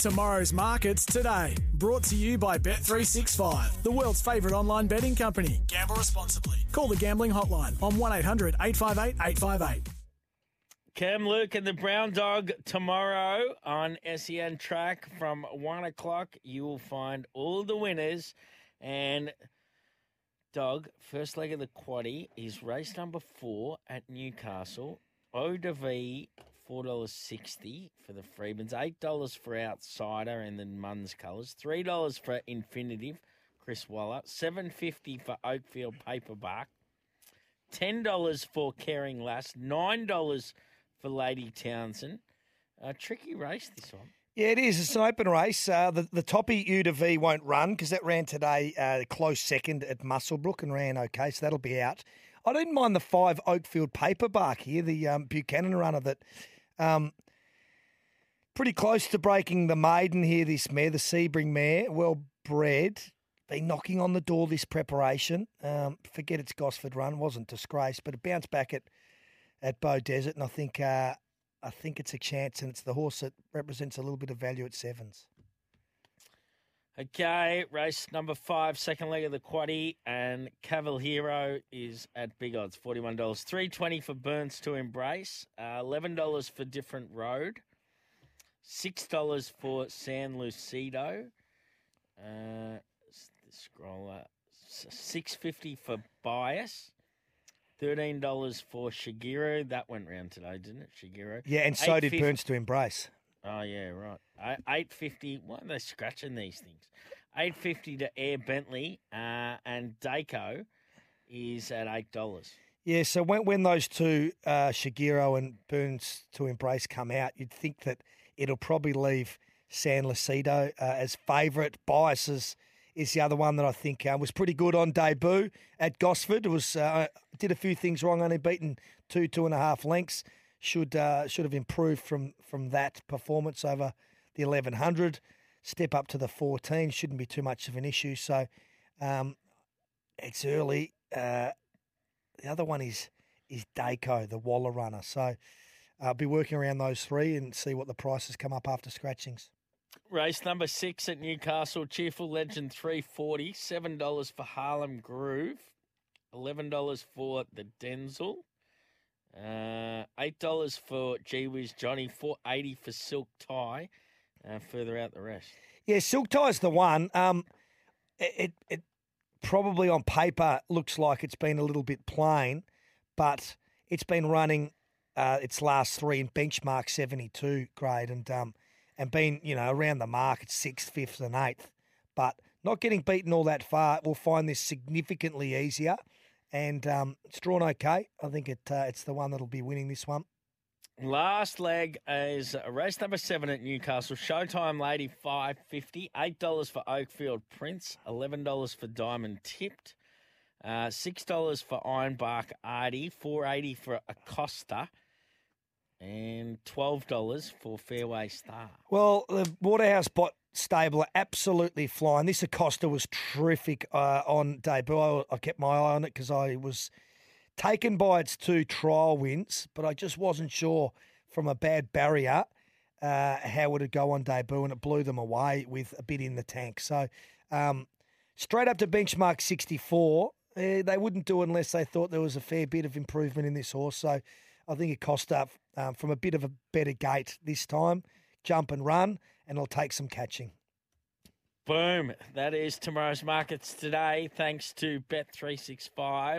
Tomorrow's markets today. Brought to you by Bet365, the world's favourite online betting company. Gamble responsibly. Call the gambling hotline on 1 800 858 858. Cam Luke and the Brown Dog tomorrow on SEN track from one o'clock. You will find all the winners. And Dog, first leg of the quaddy is race number four at Newcastle. O to V, four dollars sixty for the Freemans, eight dollars for Outsider and the Muns colours, three dollars for Infinitive, Chris Waller, seven fifty for Oakfield Paperback, ten dollars for Caring Lass, nine dollars for Lady Townsend. A tricky race this one. Yeah, it is. It's an open race. Uh, the the toppy U to V won't run because that ran today uh, close second at Muswellbrook and ran okay, so that'll be out. I didn't mind the five Oakfield Paperback here, the um, Buchanan runner that um, pretty close to breaking the maiden here. This mare, the Sebring mare, well bred, been knocking on the door this preparation. Um, forget its Gosford run, wasn't disgraced, but it bounced back at at Beaudesert, and I think uh, I think it's a chance, and it's the horse that represents a little bit of value at sevens. Okay, race number five, second leg of the quaddy, and Cavill Hero is at big odds, forty-one dollars, three twenty for Burns to embrace, uh, eleven dollars for Different Road, six dollars for San Lucido, uh, scroller, six fifty for Bias, thirteen dollars for Shigeru. That went round today, didn't it, Shigeru? Yeah, and so did Burns to embrace. Oh yeah, right. Eight fifty. Why are they scratching these things? Eight fifty to Air Bentley, uh, and Daco is at eight dollars. Yeah, so when when those two, uh, Shigeru and Burns to embrace, come out, you'd think that it'll probably leave San Lucido uh, as favourite. Biases is the other one that I think uh, was pretty good on debut at Gosford. It was uh, did a few things wrong, only beaten two two and a half lengths. Should uh, should have improved from from that performance over the eleven hundred. Step up to the fourteen shouldn't be too much of an issue. So um, it's early. Uh, the other one is is Daco, the Waller runner. So I'll be working around those three and see what the prices come up after scratchings. Race number six at Newcastle. Cheerful Legend three forty. Seven dollars for Harlem Groove. Eleven dollars for the Denzel. Uh, Eight dollars for Gee Johnny. Four eighty for Silk Tie. Uh, further out the rest. Yeah, Silk Tie's the one. Um, it, it probably on paper looks like it's been a little bit plain, but it's been running uh, its last three in benchmark seventy two grade and um and been you know around the mark at sixth, fifth, and eighth, but not getting beaten all that far. We'll find this significantly easier, and um, it's drawn okay. I think it uh, it's the one that'll be winning this one. Last leg is race number seven at Newcastle. Showtime Lady five fifty. Eight dollars for Oakfield Prince. Eleven dollars for Diamond Tipped. Uh, Six dollars for Ironbark Artie. Four eighty for Acosta. And twelve dollars for Fairway Star. Well, the Waterhouse Bott stable are absolutely flying. This Acosta was terrific uh, on debut. I, I kept my eye on it because I was taken by its two trial wins, but I just wasn't sure from a bad barrier uh, how would it go on debut, and it blew them away with a bit in the tank. So um, straight up to benchmark 64. eh, they wouldn't do unless they thought there was a fair bit of improvement in this horse. So I think it cost up um, from a bit of a better gate this time, jump and run, and it'll take some catching. Boom. That is tomorrow's markets today. Thanks to Bet365.